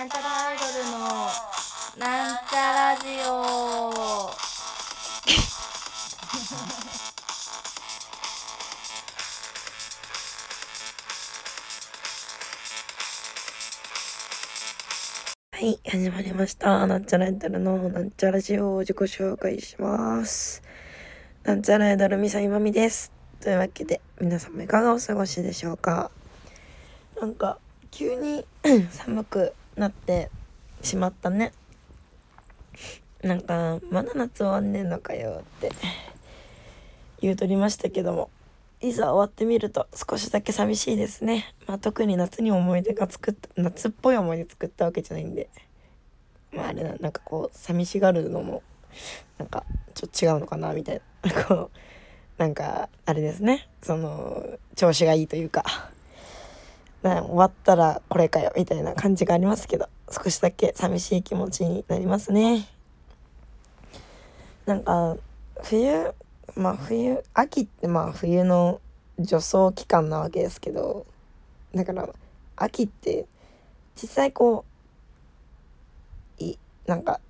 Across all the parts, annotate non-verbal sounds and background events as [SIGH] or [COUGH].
なんちゃらアイドルのなんちゃラジオ [LAUGHS] はい、始まりました。なんちゃらアイドルのなんちゃラジオを自己紹介します。なんちゃらアイドルみさいまみです。というわけで、皆様いかがお過ごしでしょうかなんか、急に [COUGHS] 寒くなってしまったね。なんか、まだ夏終わんねんのかよって言うとりましたけども、いざ終わってみると少しだけ寂しいですね。まあ特に夏に思い出が作った、夏っぽい思い出作ったわけじゃないんで。まああれな、なんかこう、寂しがるのも、なんかちょっと違うのかなみたいな。こう、なんかあれですね。その、調子がいいというか。な終わったらこれかよみたいな感じがありますけど、少しだけ寂しい気持ちになりますね。なんか、冬、まあ冬秋ってまあ冬の助走期間なわけですけどだから秋って実際こういなんか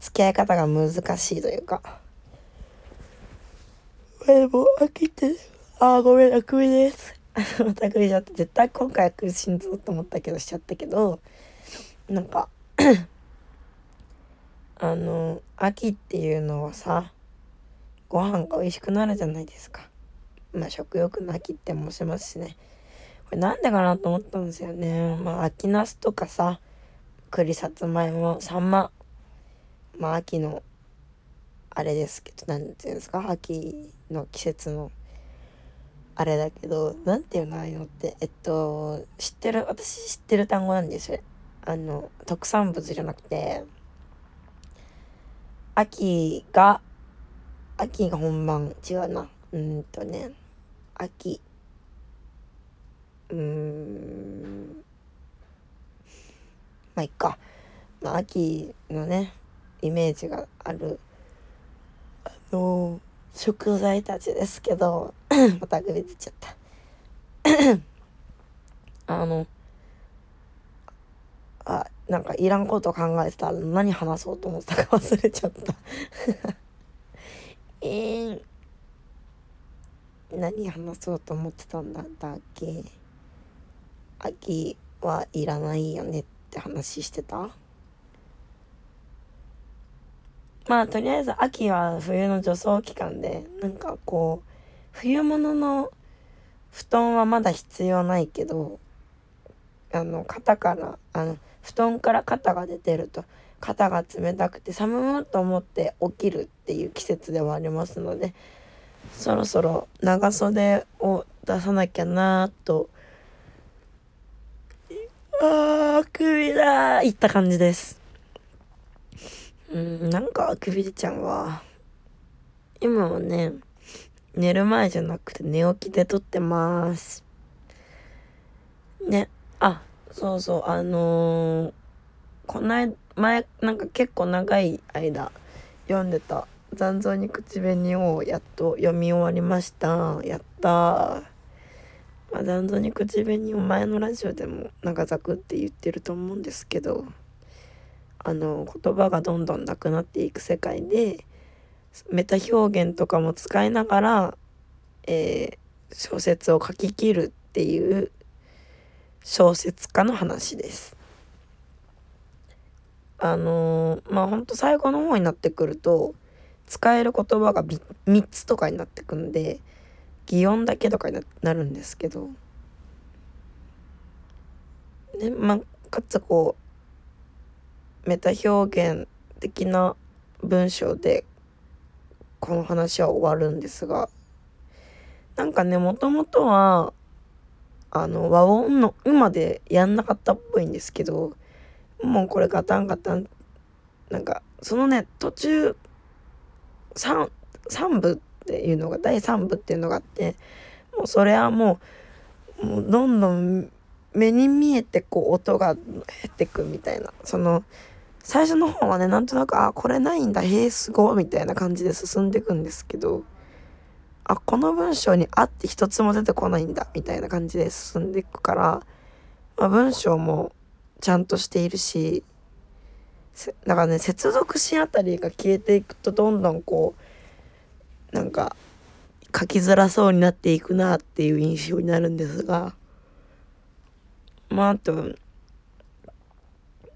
付き合い方が難しいというかでも秋ってあーごめんあくびですまたくびちゃって絶対今回は苦しんぞと思ったけどしちゃったけどなんか [CLEARS THROAT] あの秋っていうのはさご飯が美味しくなるじゃないですか。まあ食欲の秋って申しますしね。これなんでかなと思ったんですよね。まあ秋ナスとかさ、栗さつまいも、サンマ。まあ秋の、あれですけど、なんていうんですか、秋の季節の、あれだけど、なんていうのああいうのって、えっと、知ってる、私知ってる単語なんですよ。あの、特産物じゃなくて、秋が秋が本番。違うな。うんとね秋。うーん。まあいっか、まあ、秋のねイメージがある。あの食材たちですけど [COUGHS] またグビ出ちゃった。[COUGHS] あのあなんかいらんこと考えてたら何話そうと思ったか忘れちゃった。[LAUGHS] えー、何話そうと思ってたんだだっけ？秋はいらないよねって話してた？まあとりあえず秋は冬の助走期間でなんかこう冬物の布団はまだ必要ないけどあの肩からあの布団から肩が出てると肩が冷たくて寒いと思って起きるっていう季節ではありますのでそろそろ長袖を出さなきゃなとあー首だーいった感じです。うんなんか首出ちゃんは今はね寝る前じゃなくて寝起きで撮ってます。ねあそうそうあのー、こない前なんか結構長い間読んでた「残像に口紅」をやっと読み終わりました。やったー、まあ、残像に口紅を前のラジオでも長ざくって言ってると思うんですけど。あの言葉がどんどんなくなっていく世界でメタ表現とかも使いながら、えー、小説を書き切るっていう小説家の話です。あのー、まあほんと最後の方になってくると使える言葉が3つとかになってくんで擬音だけとかになるんですけどでまあかつこうメタ表現的な文章でこの話は終わるんですがなんかねもともとはあの和音の「う」までやんなかったっぽいんですけどもうこれガタンガタンなんかそのね途中 3, 3部っていうのが第3部っていうのがあってもうそれはもうもうどんどん目に見えてこう音が減ってくみたいなその最初の方はねなんとなくあこれないんだへえすごみたいな感じで進んでいくんですけどあこの文章に「あ」って一つも出てこないんだみたいな感じで進んでいくから、まあ、文章もちゃんとしているしだからね接続詞あたりが消えていくとどんどんこうなんか書きづらそうになっていくなっていう印象になるんですがまああと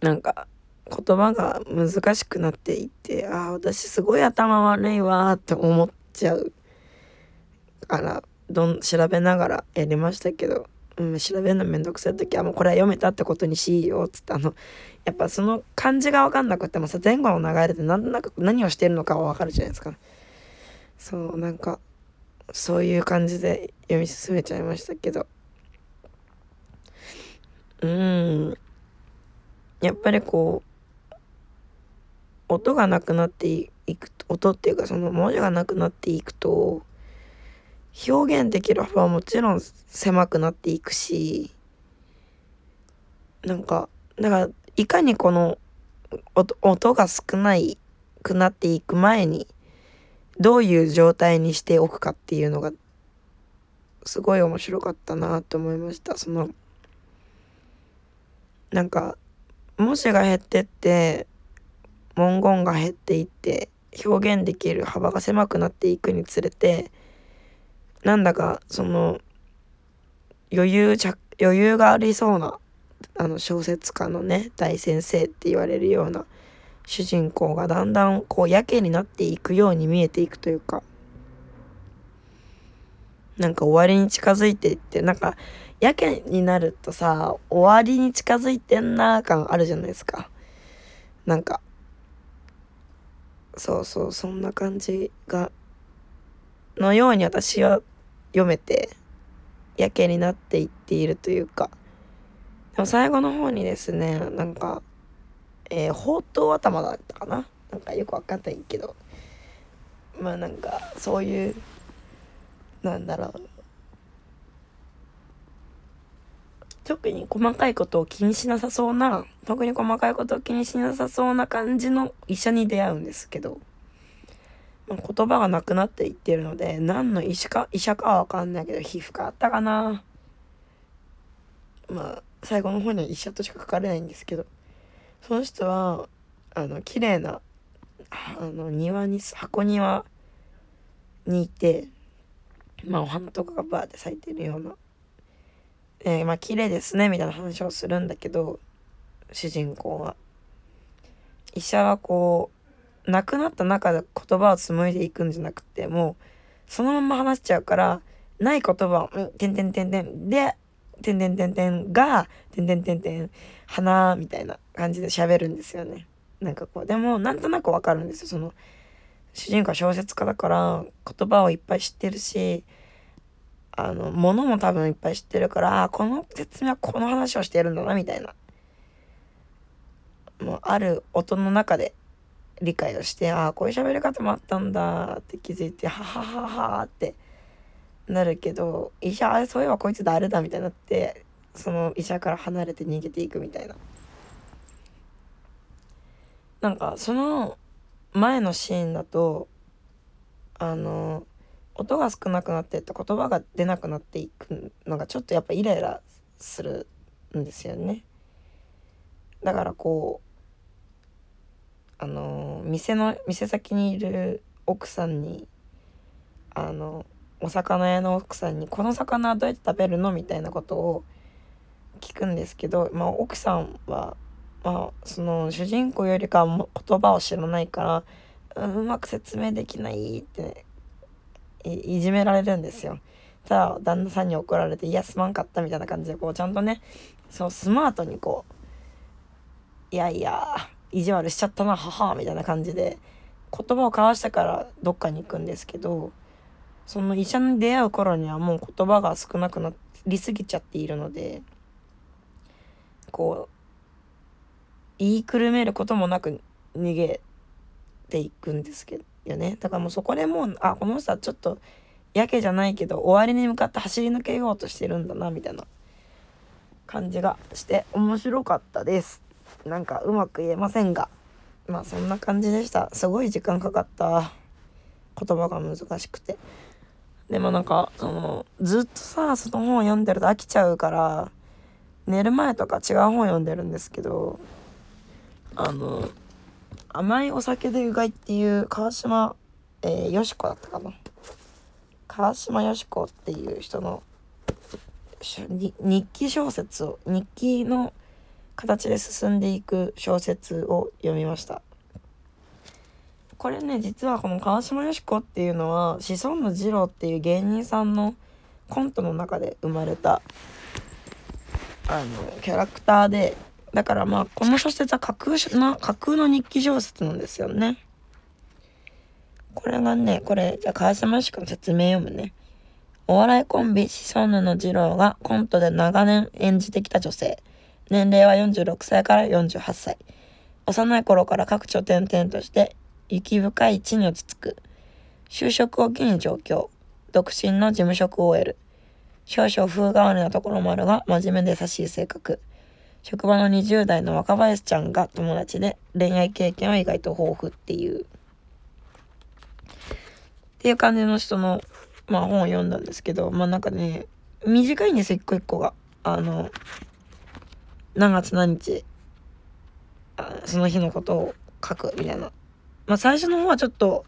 なんか言葉が難しくなっていってああ私すごい頭悪いわって思っちゃうからどん調べながらやりましたけど、うん、調べるのめんどくさい時はもうこれは読めたってことにしようっつってあのやっぱその漢字が分かんなくてもさ前後の流れで何となく何をしてるのかは分かるじゃないですか。そうなんかそういう感じで読み進めちゃいましたけど。うん。やっぱりこう音がなくなっていく音っていうかその文字がなくなっていくと表現できる幅はもちろん狭くなっていくしなんかだからいかにこの音が少ないくなっていく前にどういう状態にしておくかっていうのがすごい面白かったなと思いました。そのなんか文字が減ってって文言が減っていって表現できる幅が狭くなっていくにつれてなんだかその余裕余裕がありそうなあの小説家のね大先生って言われるような主人公がだんだんこうやけになっていくように見えていくというかなんか終わりに近づいていってなんかやけになるとさ終わりに近づいてんな感あるじゃないですか。なんかそうそうそんな感じがのように私は読めてやけになっていっているというか。でも最後の方にですねなんかえー、ほうとう頭だったかな。なんかよくわかんないけど。まあなんかそういうなんだろう。特に細かいことを気にしなさそうな特に細かいことを気にしなさそうな感じの医者に出会うんですけど、まあ、言葉がなくなっていってるので何の医師か医者かは分かんないけど皮膚科あったかな。まあ最後の方には医者としか書かれないんですけどその人はあの綺麗なあの庭に箱庭にいてまあお花とかがバーって咲いてるようなえー、まあ綺麗ですねみたいな話をするんだけど主人公は医者はこう亡くなった中で言葉を紡いでいくんじゃなくてもうそのまま話しちゃうからない言葉を「てんてんてんてん」で「てんてんてんてん」が「てんてんてんてん」花みたいな感じで喋るんですよね。なんかこうでもなんとなくわかるんですよその主人公は小説家だから言葉をいっぱい知ってるしあの、ものも多分いっぱい知ってるから、この説明はこの話をしてるんだな、みたいな。もう、ある音の中で理解をして、ああ、こういう喋り方もあったんだって気づいて、ははははってなるけど、医者、あれそういえばこいつ誰だみたいになって、その医者から離れて逃げていくみたいな。なんか、その前のシーンだと、あの、音が少なくなってって言葉が出なくなっていくのがちょっとやっぱイライラするんですよね。だからこうあの店の店先にいる奥さんにあのお魚屋の奥さんに「この魚はどうやって食べるの?」みたいなことを聞くんですけど、まあ、奥さんは、まあ、その主人公よりかは言葉を知らないからうまく説明できないっていじめられるんですよ。ただ旦那さんに怒られて「いやすまんかった」みたいな感じでこうちゃんとねそうスマートにこう「いやいや意地悪しちゃったな母」みたいな感じで言葉を交わしてからどっかに行くんですけどその医者に出会う頃にはもう言葉が少なくなりすぎちゃっているのでこう言いくるめることもなく逃げていくんですけどよね。だからもうそこでもうあこの人はちょっとやけじゃないけど終わりに向かって走り抜けようとしてるんだなみたいな感じがして面白かったです。なんかうまく言えませんが。まあそんな感じでした。すごい時間かかった。言葉が難しくて。でもなんかそのずっとさその本を読んでると飽きちゃうから寝る前とか違う本読んでるんですけどあの「甘いお酒でうがい」っていう川島、えー、よしこだったかな。川島よしこっていう人の日記小説を日記の形で進んでいく小説を読みました。これね実はこの川島よしこっていうのは子孫の二郎っていう芸人さんのコントの中で生まれたあのキャラクターでだからまあこの小説は架空の架空の日記小説なんですよね。これがねこれじゃあ川島しの説明読むね。お笑いコンビシソンヌの二郎がコントで長年演じてきた女性。年齢は46歳から48歳。幼い頃から各地を転々として雪深い地に落ち着く。就職を機に上京。独身の事務職 OL。少々風変わりなところもあるが、真面目で優しい性格。職場の20代の若林ちゃんが友達で、恋愛経験は意外と豊富っていう。っていう感じの人の、まあ本を読んだんですけど、まあなんかね、短いんです、一個一個が。あの、何月何日、あその日のことを書くみたいな。まあ最初の方はちょっと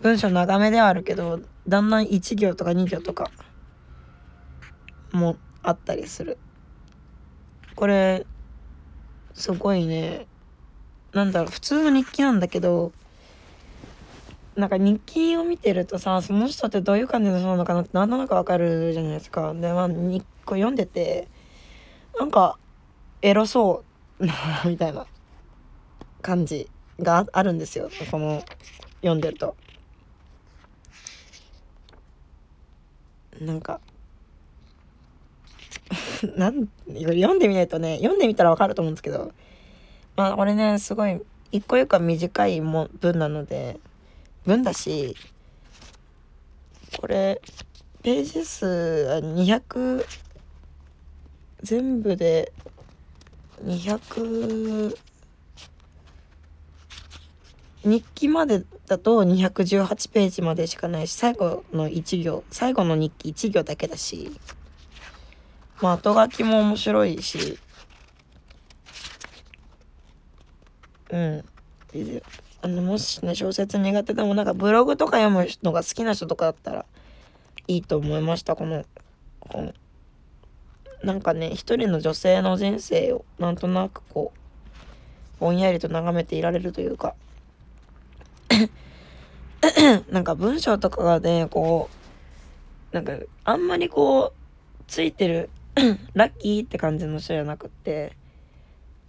文章長めではあるけど、だんだん1行とか2行とかもあったりするこれすごいね。なんだろう普通の日記なんだけどなんか日記を見てるとさその人ってどういう感じの人なのかなってなんとなくわかるじゃないですか。でまあ日個読んでてなんかエロそう [LAUGHS] みたいな感じがあるんですよ。この読んでると。なんか [LAUGHS] なん読んでみないとね読んでみたらわかると思うんですけど。まあこれねすごい一個一個短いも文なので文だしこれページ数200全部で200日記までだと218ページまでしかないし最後の1行最後の日記1行だけだし。まあ後書きも面白いし。うん。あのもしね小説苦手でもなんかブログとか読むのが好きな人とかだったらいいと思いました。この本なんかね一人の女性の人生をなんとなくこうぼんやりと眺めていられるというか。[CLEARS THROAT] なんか文章とかがねこうなんかあんまりこうついてる [CLEARS THROAT] ラッキーって感じの人じゃなくって、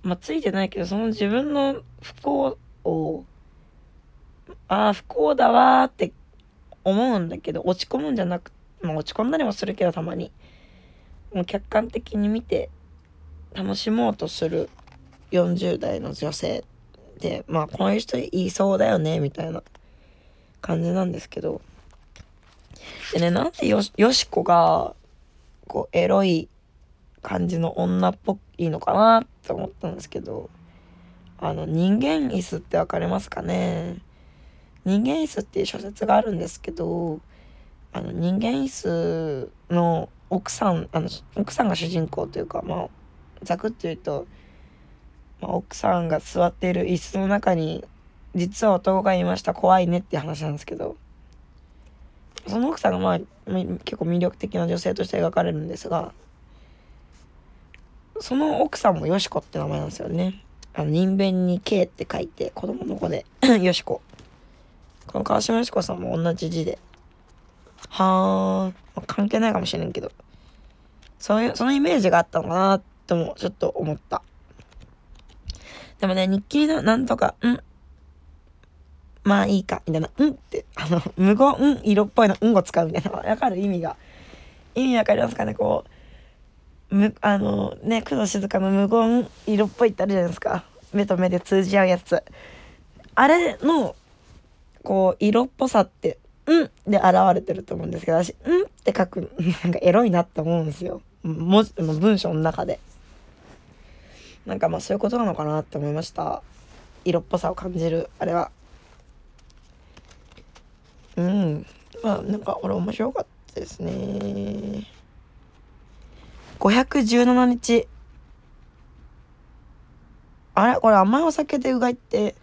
まあ、ついてないけど、その自分の不幸を、ああ、不幸だわって思うんだけど、落ち込むんじゃなく、まあ、落ち込んだりもするけど、たまに。もう客観的に見て、楽しもうとする40代の女性で、まあ、こういう人いそうだよね、みたいな感じなんですけど。でね、なんでよよしこが、こう、エロい感じの女っぽいのかなって思ったんですけど、あの、人間椅子ってわかりますかね？人間椅子っていう小説があるんですけど、あの、人間椅子の奥さん、あの、奥さんが主人公というか、まあ、ざくっと言うと、まあ、奥さんが座っている椅子の中に、実は男がいました、怖いねって話なんですけど、その奥さんがまあ、結構魅力的な女性として描かれるんですが、その奥さんもよしこって名前なんですよね。あの、人弁に K って書いて、子供の子で、[LAUGHS] よしこ。この川島よしこさんも同じ字で。はーん。まあ、関係ないかもしれんけど。そういう、そのイメージがあったのかなとも、ちょっと思った。でもね、日記のなんとか、んまあいいか、みたいな、うんって、あの、無言、ん色っぽいの、うんを使うみたいな、わかる？意味が。意味わかりますかね？こう、むあのね工藤静香の無言色っぽいってあるじゃないですか。目と目で通じ合うやつ。あれのこう色っぽさって「うん」で現れてると思うんですけど私「うん」って書く [LAUGHS] なんかエロいなって思うんですよ。文字の文章の中で。なんかまあそういうことなのかなって思いました。色っぽさを感じるあれは。うん。まあなんか俺面白かったですね。517日。あれ？これ甘いお酒でうがいって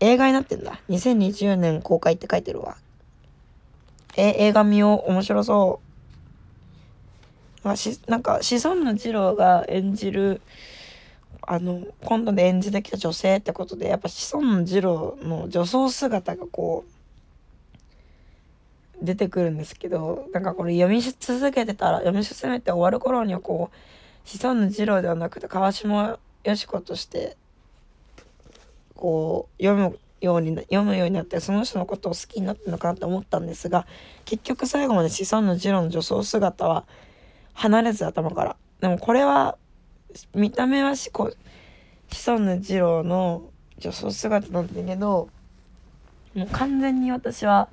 映画になってんだ。2020年公開って書いてるわ。え、映画見よう。面白そう。あしなんか、子孫の次二郎が演じる、あの、今度で演じてきた女性ってことで、やっぱ子孫の次二郎の女装姿がこう、出てくるんですけど、なんかこれ読み続けてたら、読み進めて終わる頃にはこう、シソンヌ二郎ではなくて川島よし子としてこう読むように読むようになってその人のことを好きになったのかなと思ったんですが結局最後まで子孫の次郎の女装姿は離れず頭から。でもこれは見た目はしこ子孫の次郎の女装姿なんだけどもう完全に私は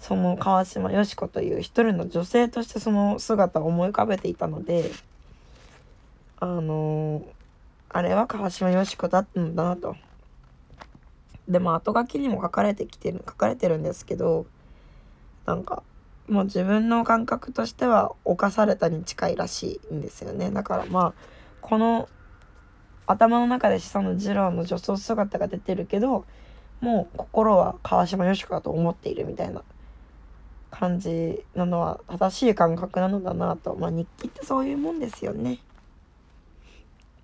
その川島よし子という一人の女性としてその姿を思い浮かべていたのであのーあれは川島よし子だったんだなと。でも後書きにも書かれてきてる、書かれてるんですけど、なんか、もう自分の感覚としては犯されたに近いらしいんですよね。だからまあ、この頭の中でその二郎の女装姿が出てるけど、もう心は川島よし子だと思っているみたいな感じなのは正しい感覚なのだなと。まあ日記ってそういうもんですよね。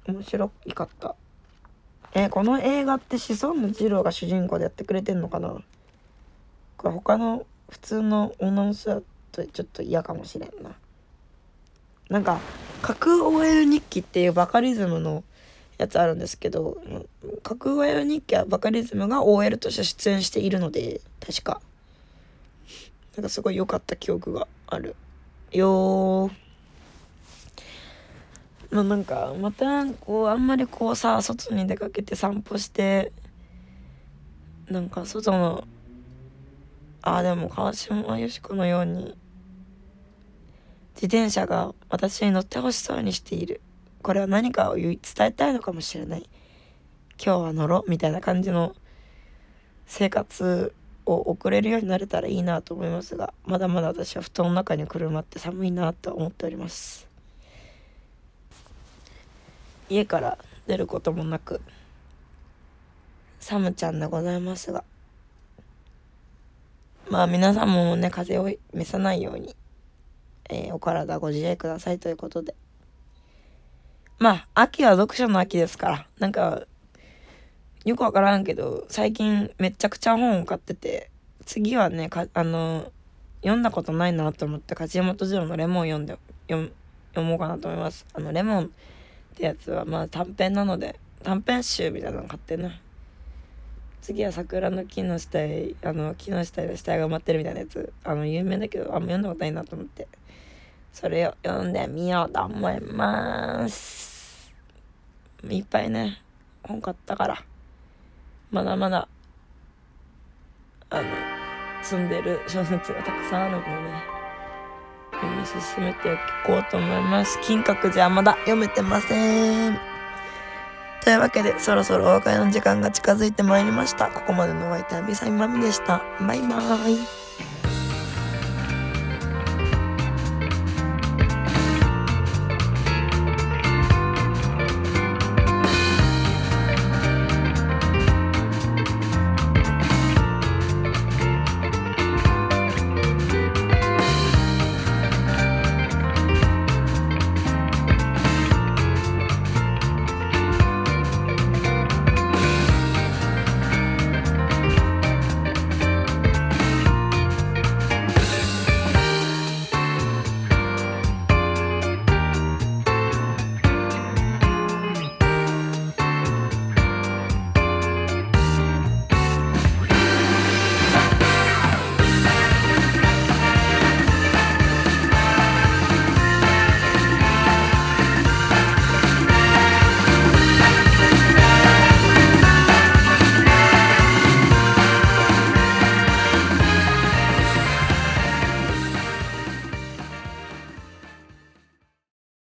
面白かった。えこの映画って子孫の二郎が主人公でやってくれてんのかな？これ他の普通の女の人だとちょっと嫌かもしれんな。なんか架空 OL 日記っていうバカリズムのやつあるんですけど架空 OL 日記はバカリズムが OL として出演しているので確かなんかすごい良かった記憶がある。よー。まあなんかまたこうあんまりこうさ外に出かけて散歩してなんか外のああでも川島よし子のように自転車が私に乗ってほしそうにしている。これは何かを伝えたいのかもしれない。今日は乗ろうみたいな感じの生活を送れるようになれたらいいなと思いますがまだまだ私は布団の中に車って寒いなと思っております。家から出ることもなくサムちゃんでございますがまあ皆さんもね風邪を召さないように、えー、お体ご自愛くださいということで。まあ秋は読書の秋ですからなんかよくわからんけど最近めちゃくちゃ本を買ってて次はねかあの読んだことないなと思って梶本次郎のレモン読んで読もうかなと思います。あのレモンってやつはまあ短編なので短編集みたいなの買ってな。次は桜の木の下へあの木の下で死体が埋まってるみたいなやつ。あの有名だけどあんま読んだことないなと思って。それを読んでみようと思います。いっぱいね本買ったから。まだまだあの積んでる小説がたくさんあるので読み進めていこうと思います。金閣寺はまだ読めてません。というわけで、そろそろお別れの時間が近づいてまいりました。ここまでのお相手はみさみまみでした。バイバーイ。